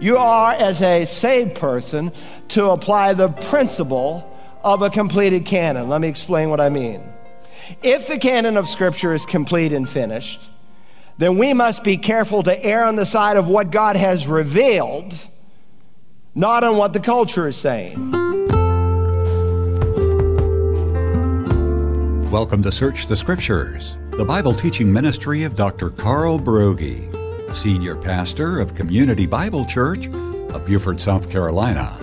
You are, as a saved person, to apply the principle of a completed canon. Let me explain what I mean. If the canon of Scripture is complete and finished, then we must be careful to err on the side of what God has revealed, not on what the culture is saying. Welcome to Search the Scriptures, the Bible teaching ministry of Dr. Carl Broggi, Senior Pastor of Community Bible Church of Beaufort, South Carolina.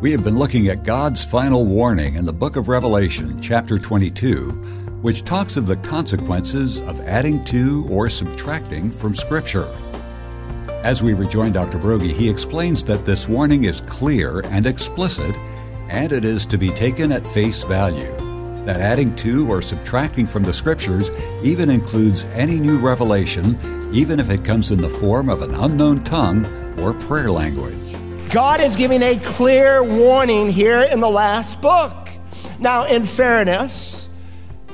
We have been looking at God's final warning in the book of Revelation, chapter 22, which talks of the consequences of adding to or subtracting from Scripture. As we rejoin Dr. Broggi, he explains that this warning is clear and explicit, and it is to be taken at face value that adding to or subtracting from the scriptures even includes any new revelation, even if it comes in the form of an unknown tongue or prayer language. God is giving a clear warning here in the last book. Now, in fairness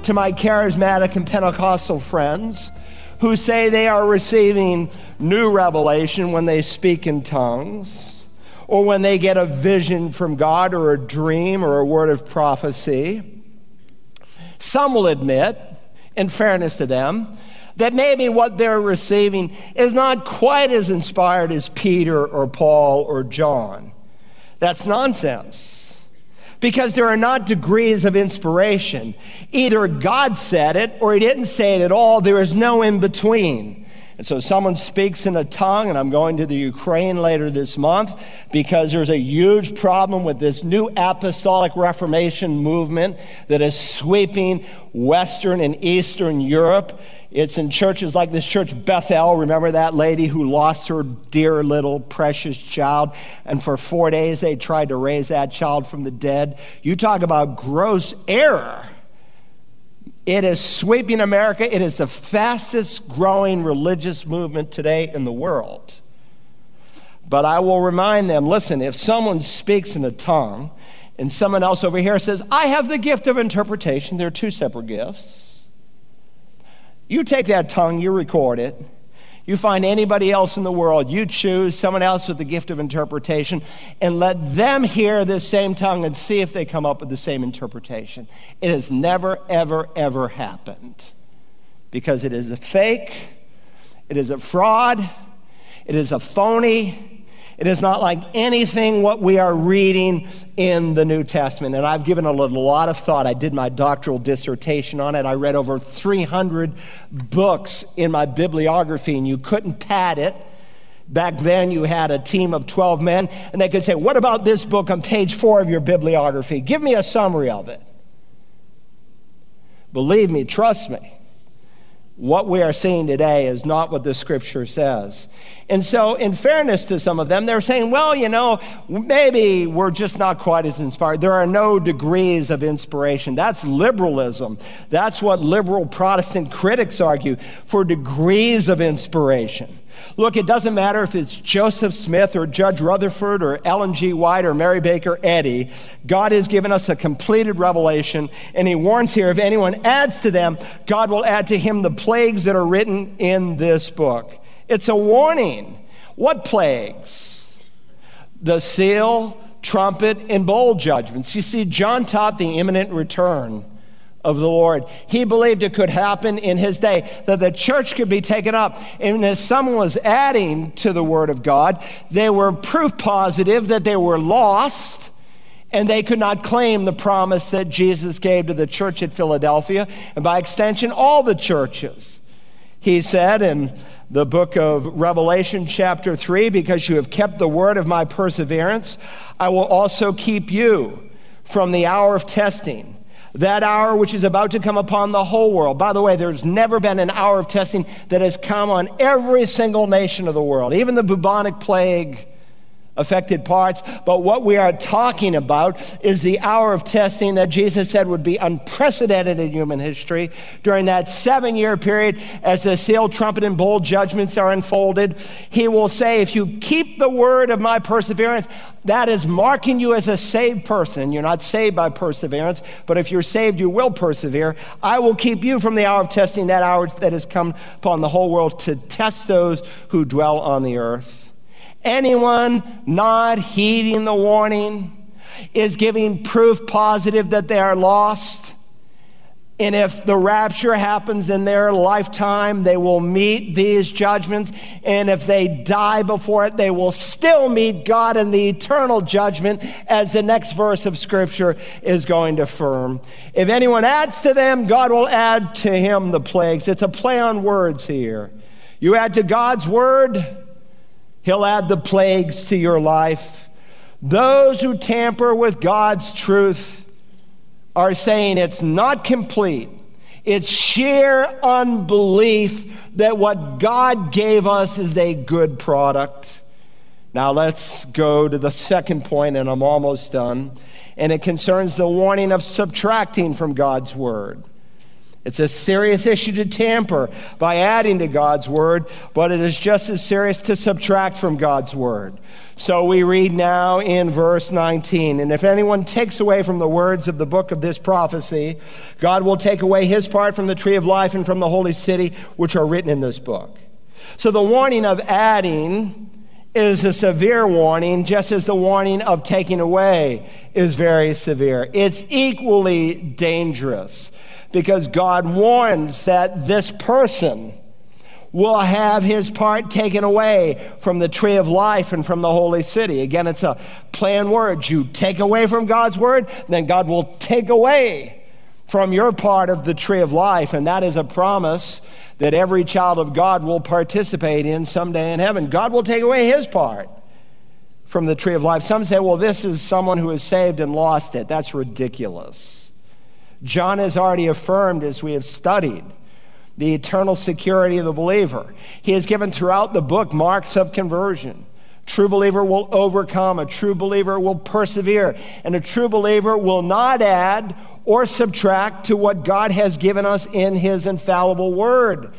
to my charismatic and Pentecostal friends who say they are receiving new revelation when they speak in tongues, or when they get a vision from God, or a dream, or a word of prophecy, some will admit, in fairness to them, that maybe what they're receiving is not quite as inspired as Peter or Paul or John. That's nonsense. Because there are not degrees of inspiration. Either God said it or he didn't say it at all. There is no in between. And so someone speaks in a tongue, and I'm going to the Ukraine later this month because there's a huge problem with this new apostolic reformation movement that is sweeping Western and Eastern Europe. It's in churches like this church, Bethel. Remember that lady who lost her dear little precious child? And for four days they tried to raise that child from the dead. You talk about gross error. It is sweeping America. It is the fastest growing religious movement today in the world. But I will remind them listen, if someone speaks in a tongue and someone else over here says, I have the gift of interpretation, there are two separate gifts. You take that tongue, you record it, you find anybody else in the world, you choose someone else with the gift of interpretation, and let them hear this same tongue and see if they come up with the same interpretation. It has never, ever, ever happened because it is a fake, it is a fraud, it is a phony, it is not like anything what we are reading in the New Testament. And I've given a lot of thought. I did my doctoral dissertation on it. I read over 300 books in my bibliography, and you couldn't pad it. Back then, you had a team of 12 men, and they could say, What about this book on page four of your bibliography? Give me a summary of it. Believe me, trust me what we are seeing today is not what the scripture says. And so, in fairness to some of them, they're saying, well, you know, maybe we're just not quite as inspired. There are no degrees of inspiration. That's liberalism. That's what liberal Protestant critics argue for degrees of inspiration. Look, it doesn't matter if it's Joseph Smith or Judge Rutherford or Ellen G. White or Mary Baker Eddy. God has given us a completed revelation, and He warns here if anyone adds to them, God will add to him the plagues that are written in this book. It's a warning. What plagues? The seal, trumpet, and bowl judgments. You see, John taught the imminent return of the Lord. He believed it could happen in his day, that the church could be taken up. And as someone was adding to the word of God, they were proof positive that they were lost and they could not claim the promise that Jesus gave to the church at Philadelphia, and by extension, all the churches. He said in the book of Revelation, chapter 3, because you have kept the word of my perseverance, I will also keep you from the hour of testing that hour which is about to come upon the whole world. By the way, there's never been an hour of testing that has come on every single nation of the world, even the bubonic plague affected parts. But what we are talking about is the hour of testing that Jesus said would be unprecedented in human history during that seven year period as the seal, trumpet, and bowl judgments are unfolded. He will say, If you keep the word of my perseverance, that is marking you as a saved person. You're not saved by perseverance, but if you're saved, you will persevere. I will keep you from the hour of testing, that hour that has come upon the whole world to test those who dwell on the earth. Anyone not heeding the warning is giving proof positive that they are lost. And if the rapture happens in their lifetime, they will meet these judgments. And if they die before it, they will still meet God in the eternal judgment, as the next verse of Scripture is going to affirm. If anyone adds to them, God will add to him the plagues. It's a play on words here. You add to God's word, He'll add the plagues to your life. Those who tamper with God's truth, are saying it's not complete. It's sheer unbelief that what God gave us is a good product. Now let's go to the second point, and I'm almost done. And it concerns the warning of subtracting from God's word. It's a serious issue to tamper by adding to God's word, but it is just as serious to subtract from God's word. So we read now in verse 19 And if anyone takes away from the words of the book of this prophecy, God will take away his part from the tree of life and from the holy city, which are written in this book. So the warning of adding is a severe warning, just as the warning of taking away is very severe. It's equally dangerous because God warns that this person will have his part taken away from the tree of life and from the holy city. Again, it's a play word. You take away from God's word, then God will take away from your part of the tree of life. And that is a promise that every child of God will participate in someday in heaven. God will take away his part from the tree of life. Some say, well, this is someone who is saved and lost it. That's ridiculous. John has already affirmed, as we have studied, the eternal security of the believer. He has given throughout the book marks of conversion. True believer will overcome, a true believer will persevere, and a true believer will not add or subtract to what God has given us in his infallible word.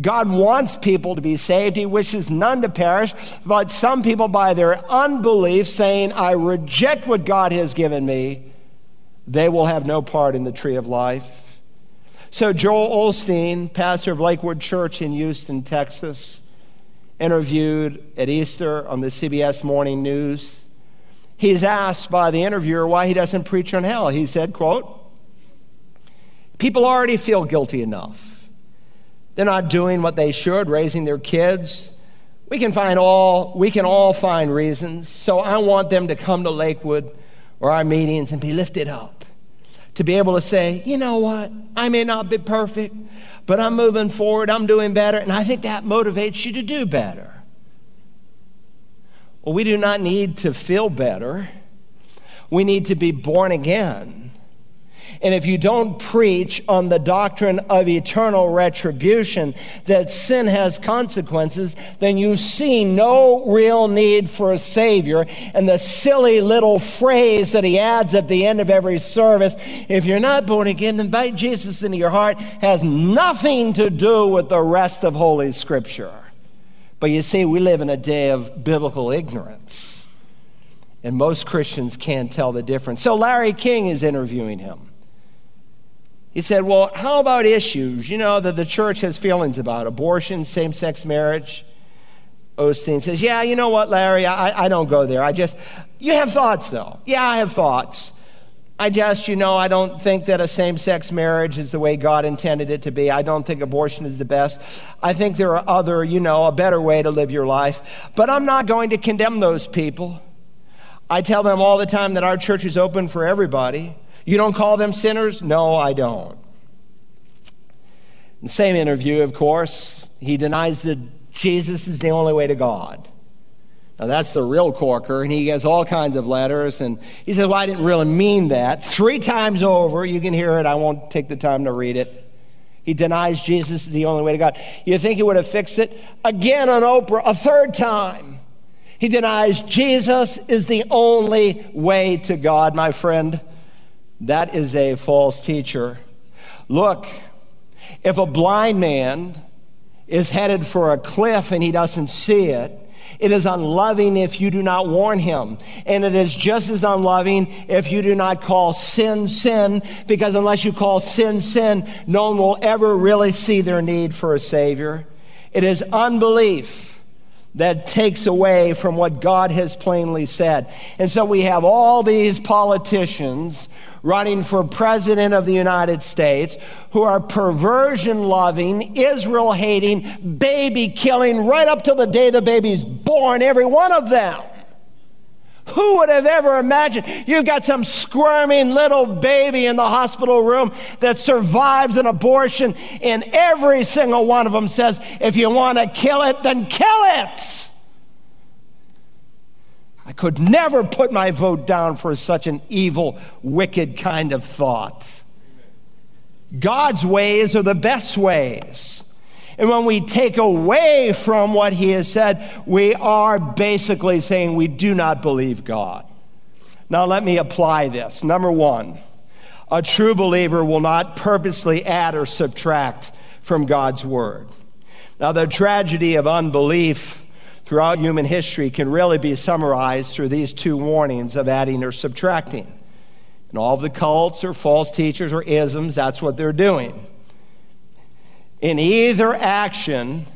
God wants people to be saved. He wishes none to perish, but some people, by their unbelief, saying, I reject what God has given me, they will have no part in the tree of life. So, Joel Osteen, pastor of Lakewood Church in Houston, Texas, interviewed at Easter on the CBS Morning News. He's asked by the interviewer why he doesn't preach on hell. He said, quote, People already feel guilty enough. They're not doing what they should, raising their kids. We can find all we can all find reasons. So I want them to come to Lakewood or our meetings and be lifted up to be able to say, you know what, I may not be perfect, but I'm moving forward, I'm doing better, and I think that motivates you to do better. Well, we do not need to feel better. We need to be born again. And if you don't preach on the doctrine of eternal retribution, that sin has consequences, then you see no real need for a Savior. And the silly little phrase that he adds at the end of every service, if you're not born again, invite Jesus into your heart, has nothing to do with the rest of Holy Scripture. But you see, we live in a day of biblical ignorance. And most Christians can't tell the difference. So Larry King is interviewing him. He said, Well, how about issues, you know, that the church has feelings about abortion, same sex marriage? Osteen says, Yeah, you know what, Larry, I, I don't go there. I just, you have thoughts, though. Yeah, I have thoughts. I just, you know, I don't think that a same sex marriage is the way God intended it to be. I don't think abortion is the best. I think there are other, you know, a better way to live your life. But I'm not going to condemn those people. I tell them all the time that our church is open for everybody. You don't call them sinners? No, I don't. In the same interview, of course, he denies that Jesus is the only way to God. Now, that's the real corker, and he gets all kinds of letters. And he says, Well, I didn't really mean that. Three times over, you can hear it. I won't take the time to read it. He denies Jesus is the only way to God. You think he would have fixed it? Again on Oprah, a third time. He denies Jesus is the only way to God, my friend. That is a false teacher. Look, if a blind man is headed for a cliff and he doesn't see it, it is unloving if you do not warn him. And it is just as unloving if you do not call sin sin, because unless you call sin sin, no one will ever really see their need for a Savior. It is unbelief that takes away from what God has plainly said. And so we have all these politicians running for president of the United States who are perversion loving, Israel hating, baby killing right up till the day the baby's born, every one of them. Who would have ever imagined? You've got some squirming little baby in the hospital room that survives an abortion, and every single one of them says, if you want to kill it, then kill it. I could never put my vote down for such an evil, wicked kind of thought. God's ways are the best ways. And when we take away from what he has said, we are basically saying we do not believe God. Now, let me apply this. Number one, a true believer will not purposely add or subtract from God's word. Now, the tragedy of unbelief throughout human history can really be summarized through these two warnings of adding or subtracting. And all of the cults or false teachers or isms, that's what they're doing in either action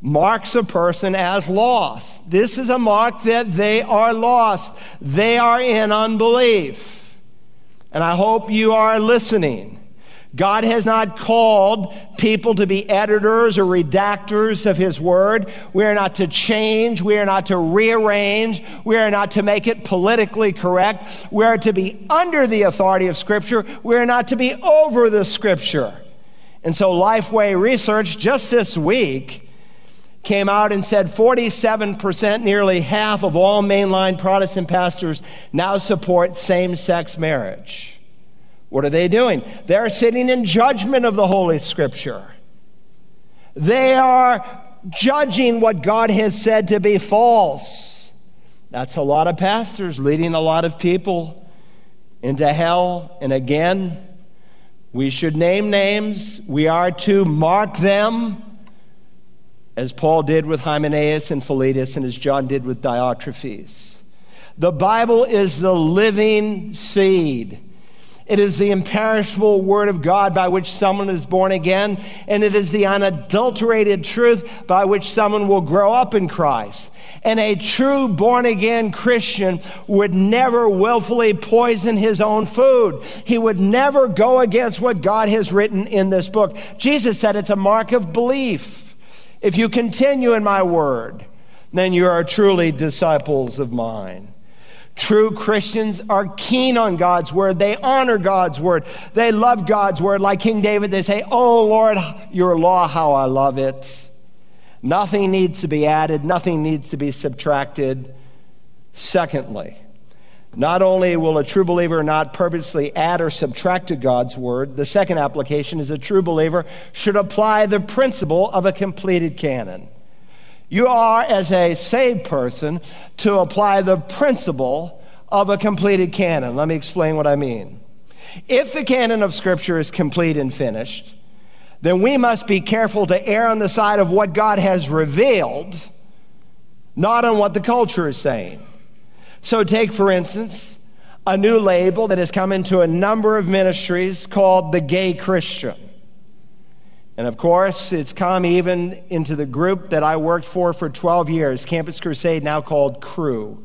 marks a person as lost. This is a mark that they are lost. They are in unbelief. And I hope you are listening. God has not called people to be editors or redactors of His Word. We are not to change. We are not to rearrange. We are not to make it politically correct. We are to be under the authority of Scripture. We are not to be over the Scripture. And so Lifeway Research just this week came out and said 47%, nearly half of all mainline Protestant pastors now support same sex marriage. What are they doing? They're sitting in judgment of the Holy Scripture. They are judging what God has said to be false. That's a lot of pastors leading a lot of people into hell. And again, we should name names. We are to mark them, as Paul did with Hymenaeus and Philetus, and as John did with Diotrephes. The Bible is the living seed. It is the imperishable word of God by which someone is born again, and it is the unadulterated truth by which someone will grow up in Christ. And a true born again Christian would never willfully poison his own food. He would never go against what God has written in this book. Jesus said it's a mark of belief. If you continue in my word, then you are truly disciples of mine. True Christians are keen on God's word. They honor God's word. They love God's word. Like King David, they say, Oh Lord, your law, how I love it. Nothing needs to be added, nothing needs to be subtracted. Secondly, not only will a true believer not purposely add or subtract to God's word, the second application is a true believer should apply the principle of a completed canon. You are, as a saved person, to apply the principle of a completed canon. Let me explain what I mean. If the canon of Scripture is complete and finished, then we must be careful to err on the side of what God has revealed, not on what the culture is saying. So, take for instance a new label that has come into a number of ministries called the gay Christian. And of course, it's come even into the group that I worked for for 12 years, Campus Crusade, now called Cru.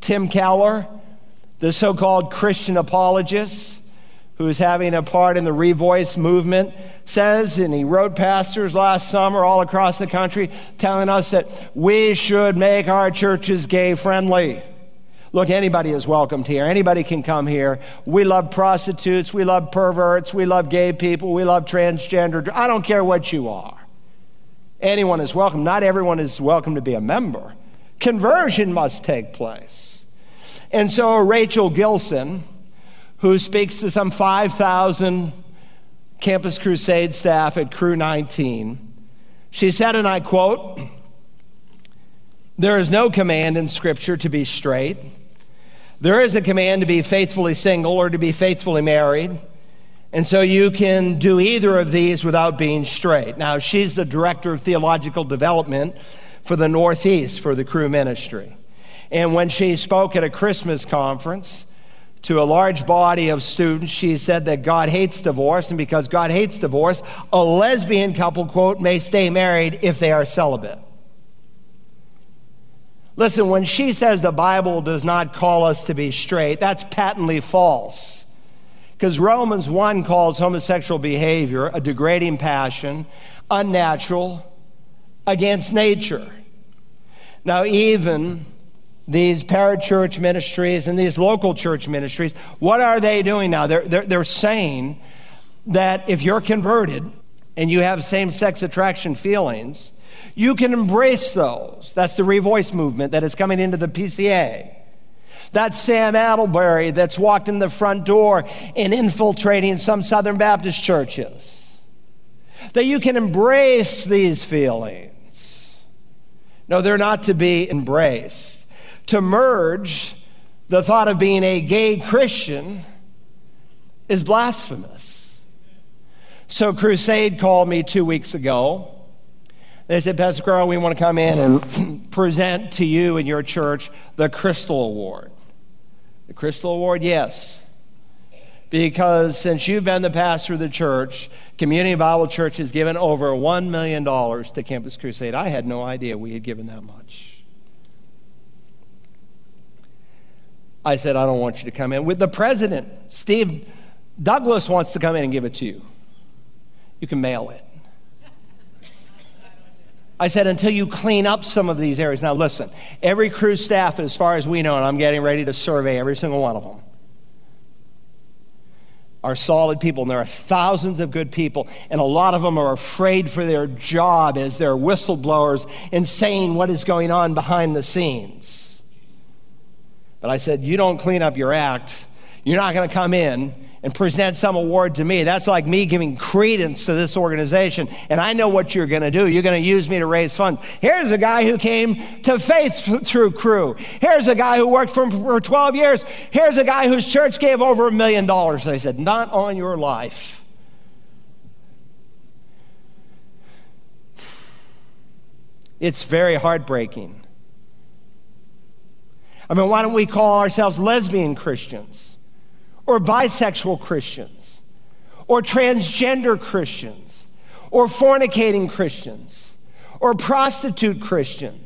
Tim Keller, the so called Christian apologist, who's having a part in the Revoice movement, says, and he wrote pastors last summer all across the country telling us that we should make our churches gay friendly. Look, anybody is welcomed here. Anybody can come here. We love prostitutes. We love perverts. We love gay people. We love transgender. I don't care what you are. Anyone is welcome. Not everyone is welcome to be a member. Conversion must take place. And so Rachel Gilson, who speaks to some 5,000 Campus Crusade staff at Cru 19. She said, and I quote, There is no command in Scripture to be straight. There is a command to be faithfully single or to be faithfully married. And so you can do either of these without being straight. Now, she's the director of theological development for the Northeast for the Cru ministry. And when she spoke at a Christmas conference, to a large body of students, she said that God hates divorce, and because God hates divorce, a lesbian couple, quote, may stay married if they are celibate. Listen, when she says the Bible does not call us to be straight, that's patently false. Because Romans 1 calls homosexual behavior a degrading passion, unnatural, against nature. Now, even these parachurch ministries and these local church ministries, what are they doing now? They're, they're, they're saying that if you're converted and you have same sex attraction feelings, you can embrace those. That's the Revoice movement that is coming into the PCA. That's Sam Allberry that's walked in the front door and infiltrating some Southern Baptist churches. That you can embrace these feelings. No, they're not to be embraced. To merge the thought of being a gay Christian is blasphemous. So, Crusade called me two weeks ago they said, Pastor Carl, we want to come in and present to you and your church the Crystal Award. The Crystal Award, yes. Because since you've been the pastor of the church, Community Bible Church has given over $1 million to Campus Crusade. I had no idea we had given that much. I said, I don't want you to come in. With the president, Steve Douglass wants to come in and give it to you. You can mail it. I said, until you clean up some of these areas. Now, listen, every Cru staff, as far as we know, and I'm getting ready to survey every single one of them, are solid people. And there are thousands of good people, and a lot of them are afraid for their job as they're whistleblowers and saying what is going on behind the scenes. But I said, you don't clean up your act, you're not going to come in and present some award to me. That's like me giving credence to this organization. And I know what you're going to do. You're going to use me to raise funds. Here's a guy who came to faith through Cru. Here's a guy who worked for, for 12 years. Here's a guy whose church gave over a million dollars. They said, Not on your life. It's very heartbreaking. I mean, why don't we call ourselves lesbian Christians? Or bisexual Christians, or transgender Christians, or fornicating Christians, or prostitute Christians.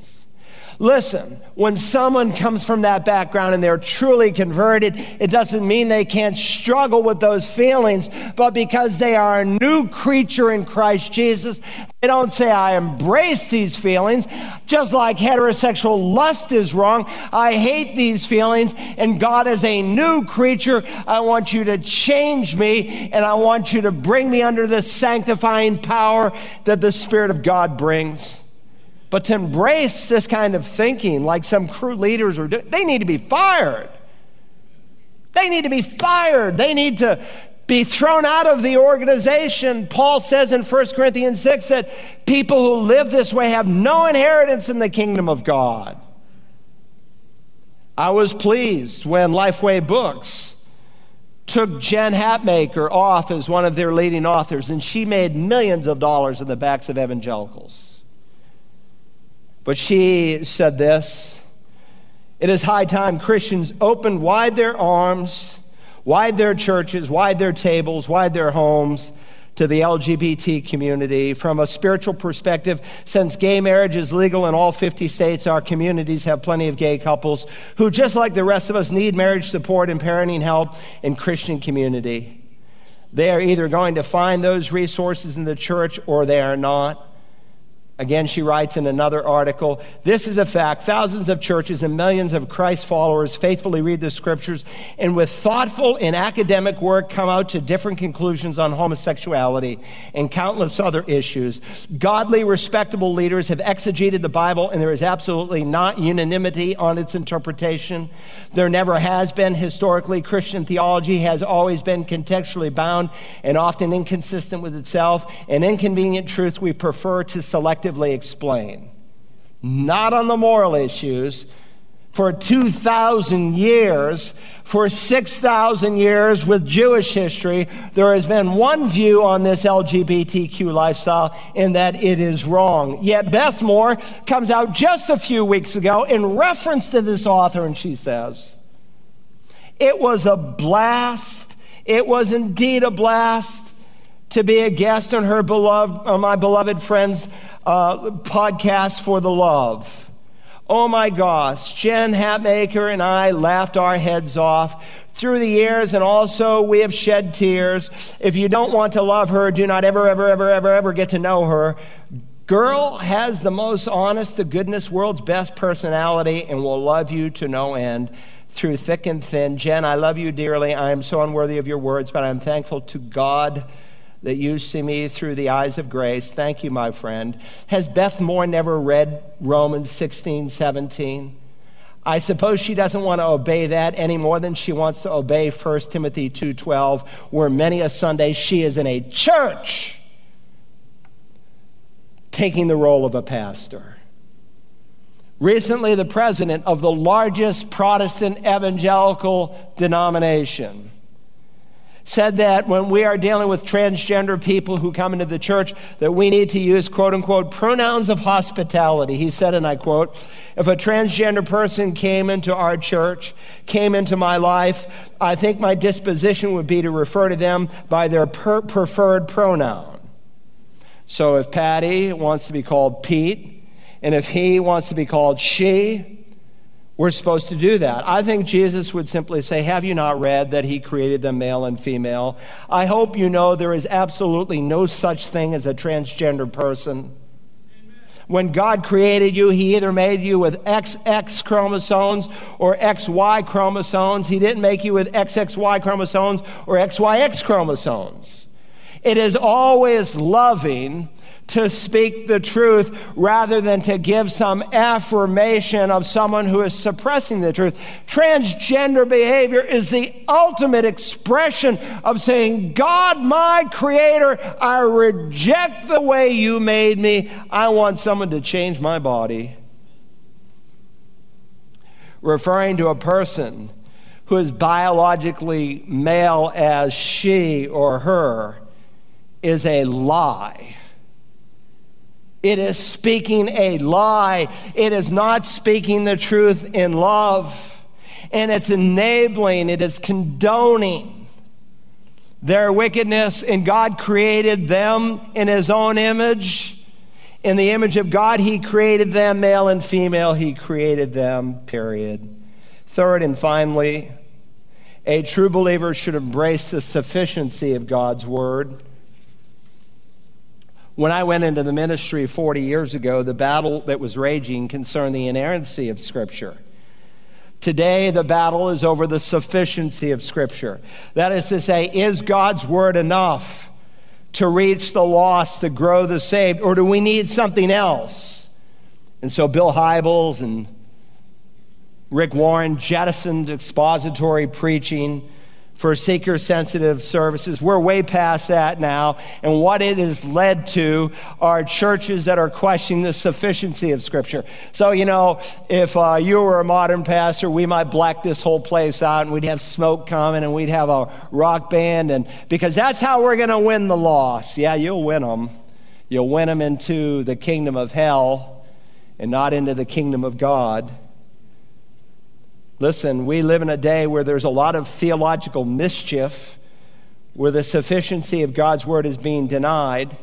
Listen, when someone comes from that background and they're truly converted, it doesn't mean they can't struggle with those feelings, but because they are a new creature in Christ Jesus, they don't say, I embrace these feelings, just like heterosexual lust is wrong. I hate these feelings, and God, is a new creature, I want you to change me, and I want you to bring me under the sanctifying power that the Spirit of God brings. But to embrace this kind of thinking, like some Cru leaders are doing, they need to be fired. They need to be fired. They need to be thrown out of the organization. Paul says in 1 Corinthians 6 that people who live this way have no inheritance in the kingdom of God. I was pleased when Lifeway Books took Jen Hatmaker off as one of their leading authors, and she made millions of dollars in the backs of evangelicals. But she said this It is high time Christians opened wide their arms, wide their churches, wide their tables, wide their homes to the LGBT community. From a spiritual perspective, since gay marriage is legal in all 50 states, our communities have plenty of gay couples who, just like the rest of us, need marriage support and parenting help in Christian community. They are either going to find those resources in the church or they are not. Again, she writes in another article This is a fact. Thousands of churches and millions of Christ followers faithfully read the scriptures and, with thoughtful and academic work, come out to different conclusions on homosexuality and countless other issues. Godly, respectable leaders have exegeted the Bible, and there is absolutely not unanimity on its interpretation. There never has been historically. Christian theology has always been contextually bound and often inconsistent with itself. An inconvenient truth we prefer to explain. Not on the moral issues. For 2,000 years, for 6,000 years with Jewish history, there has been one view on this LGBTQ lifestyle in that it is wrong. Yet Beth Moore comes out just a few weeks ago in reference to this author, and she says, It was a blast. It was indeed a blast to be a guest on her beloved, on my beloved friend's uh, podcast for the love. Oh my gosh, Jen Hatmaker and I laughed our heads off through the years, and also we have shed tears. If you don't want to love her, do not ever, ever, ever, ever, ever get to know her. Girl has the most honest to goodness, world's best personality, and will love you to no end through thick and thin. Jen, I love you dearly. I am so unworthy of your words, but I'm thankful to God that you see me through the eyes of grace. Thank you, my friend. Has Beth Moore never read Romans 16, 17? I suppose she doesn't want to obey that any more than she wants to obey 1 Timothy 2:12, where many a Sunday she is in a church taking the role of a pastor. Recently, the president of the largest Protestant evangelical denomination said that when we are dealing with transgender people who come into the church that we need to use quote unquote pronouns of hospitality. He said and i quote if a transgender person came into our church came into my life i think my disposition would be to refer to them by their per- preferred pronoun. So if patty wants to be called pete and if he wants to be called she we're supposed to do that. I think Jesus would simply say, Have you not read that he created them male and female? I hope you know there is absolutely no such thing as a transgender person. When God created you, He either made you with XX chromosomes or XY chromosomes. He didn't make you with XXY chromosomes or XYX chromosomes. It is always loving to speak the truth rather than to give some affirmation of someone who is suppressing the truth. Transgender behavior is the ultimate expression of saying, God, my creator, I reject the way you made me. I want someone to change my body. Referring to a person who is biologically male as she or her is a lie. It is speaking a lie. It is not speaking the truth in love. And it's enabling, it is condoning their wickedness. And God created them in His own image. In the image of God, He created them, male and female, He created them, period. Third and finally, a true believer should embrace the sufficiency of God's word. When I went into the ministry 40 years ago, the battle that was raging concerned the inerrancy of Scripture. Today, the battle is over the sufficiency of Scripture. That is to say, is God's Word enough to reach the lost, to grow the saved, or do we need something else? And so, Bill Hybels and Rick Warren jettisoned expository preaching for seeker sensitive services. We're way past that now. And what it has led to are churches that are questioning the sufficiency of Scripture. So, you know, if uh, you were a modern pastor, we might black this whole place out and we'd have smoke coming and we'd have a rock band. And because that's how we're going to win the loss. Yeah, you'll win them. You'll win them into the kingdom of hell and not into the kingdom of God. Listen, we live in a day where there's a lot of theological mischief, where the sufficiency of God's word is being denied.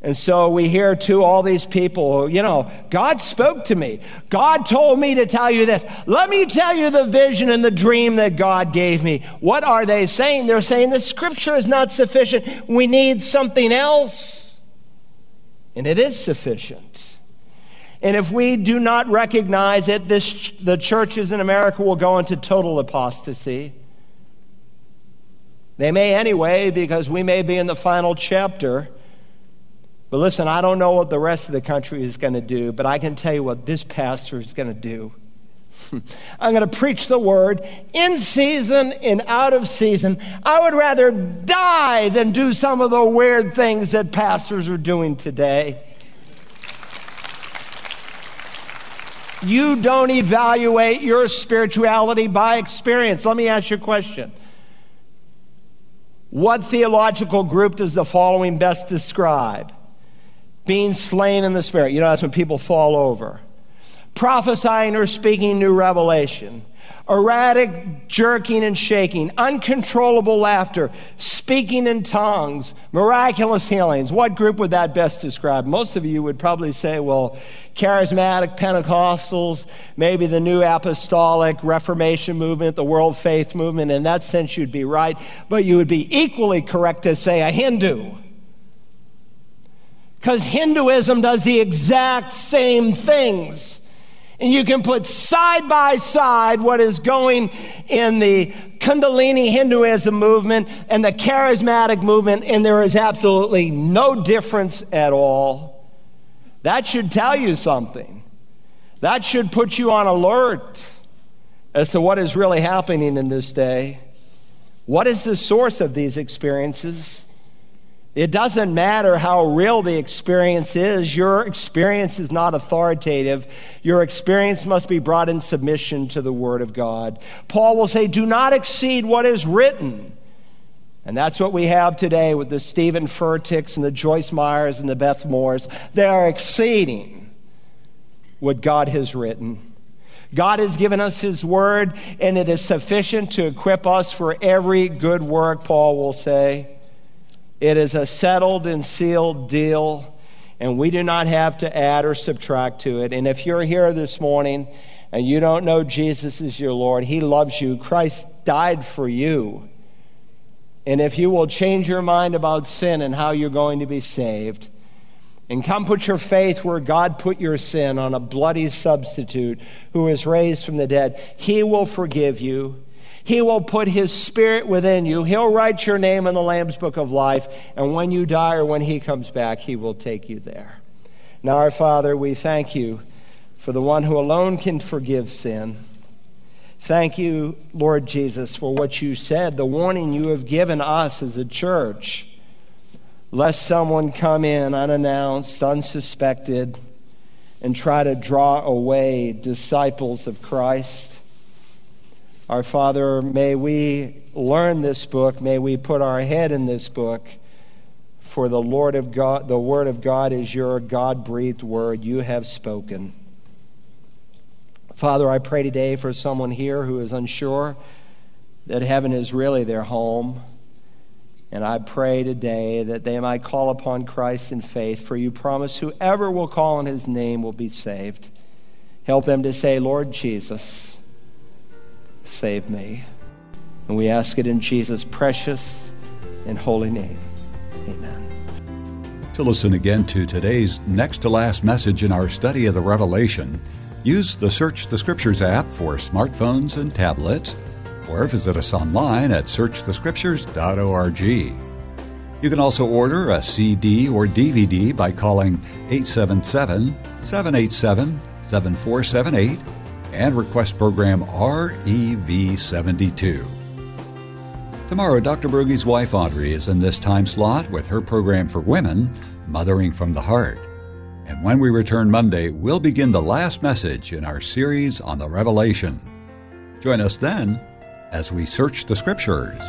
And so we hear to all these people, you know, God spoke to me. God told me to tell you this. Let me tell you the vision and the dream that God gave me. What are they saying? They're saying the scripture is not sufficient. We need something else. And it is sufficient. And if we do not recognize it, this, the churches in America will go into total apostasy. They may anyway, because we may be in the final chapter. But listen, I don't know what the rest of the country is going to do, but I can tell you what this pastor is going to do. I'm going to preach the word in season and out of season. I would rather die than do some of the weird things that pastors are doing today. You don't evaluate your spirituality by experience. Let me ask you a question. What theological group does the following best describe? Being slain in the spirit. You know, that's when people fall over. Prophesying or speaking new revelation. Erratic jerking and shaking, uncontrollable laughter, speaking in tongues, miraculous healings. What group would that best describe? Most of you would probably say, well, charismatic Pentecostals, maybe the new apostolic Reformation movement, the world faith movement. In that sense, you'd be right, but you would be equally correct to say a Hindu. Because Hinduism does the exact same things. And you can put side by side what is going in the Kundalini Hinduism movement and the charismatic movement, and there is absolutely no difference at all. That should tell you something. That should put you on alert as to what is really happening in this day. What is the source of these experiences? It doesn't matter how real the experience is, your experience is not authoritative. Your experience must be brought in submission to the Word of God. Paul will say, Do not exceed what is written. And that's what we have today with the Steven Furticks and the Joyce Meyers and the Beth Moores. They are exceeding what God has written. God has given us His Word, and it is sufficient to equip us for every good work, Paul will say. It is a settled and sealed deal, and we do not have to add or subtract to it. And if you're here this morning and you don't know Jesus is your Lord, He loves you. Christ died for you. And if you will change your mind about sin and how you're going to be saved, and come put your faith where God put your sin on a bloody substitute who is raised from the dead, He will forgive you. He will put His Spirit within you. He'll write your name in the Lamb's Book of Life. And when you die or when He comes back, He will take you there. Now, our Father, we thank you for the one who alone can forgive sin. Thank you, Lord Jesus, for what you said, the warning you have given us as a church, lest someone come in unannounced, unsuspected, and try to draw away disciples of Christ. Our Father, may we learn this book, may we put our head in this book. For the Lord of God, the word of God is your God-breathed word you have spoken. Father, I pray today for someone here who is unsure that heaven is really their home. And I pray today that they might call upon Christ in faith, for you promise whoever will call on his name will be saved. Help them to say, Lord Jesus, save me. And we ask it in Jesus' precious and holy name. Amen. To listen again to today's next to last message in our study of the Revelation, use the Search the Scriptures app for smartphones and tablets, or visit us online at searchthescriptures.org. You can also order a CD or DVD by calling 877 787 7478 and request program REV72. Tomorrow, Dr. Broggi's wife Audrey is in this time slot with her program for women, Mothering from the Heart. And when we return Monday, we'll begin the last message in our series on the Revelation. Join us then as we search the Scriptures.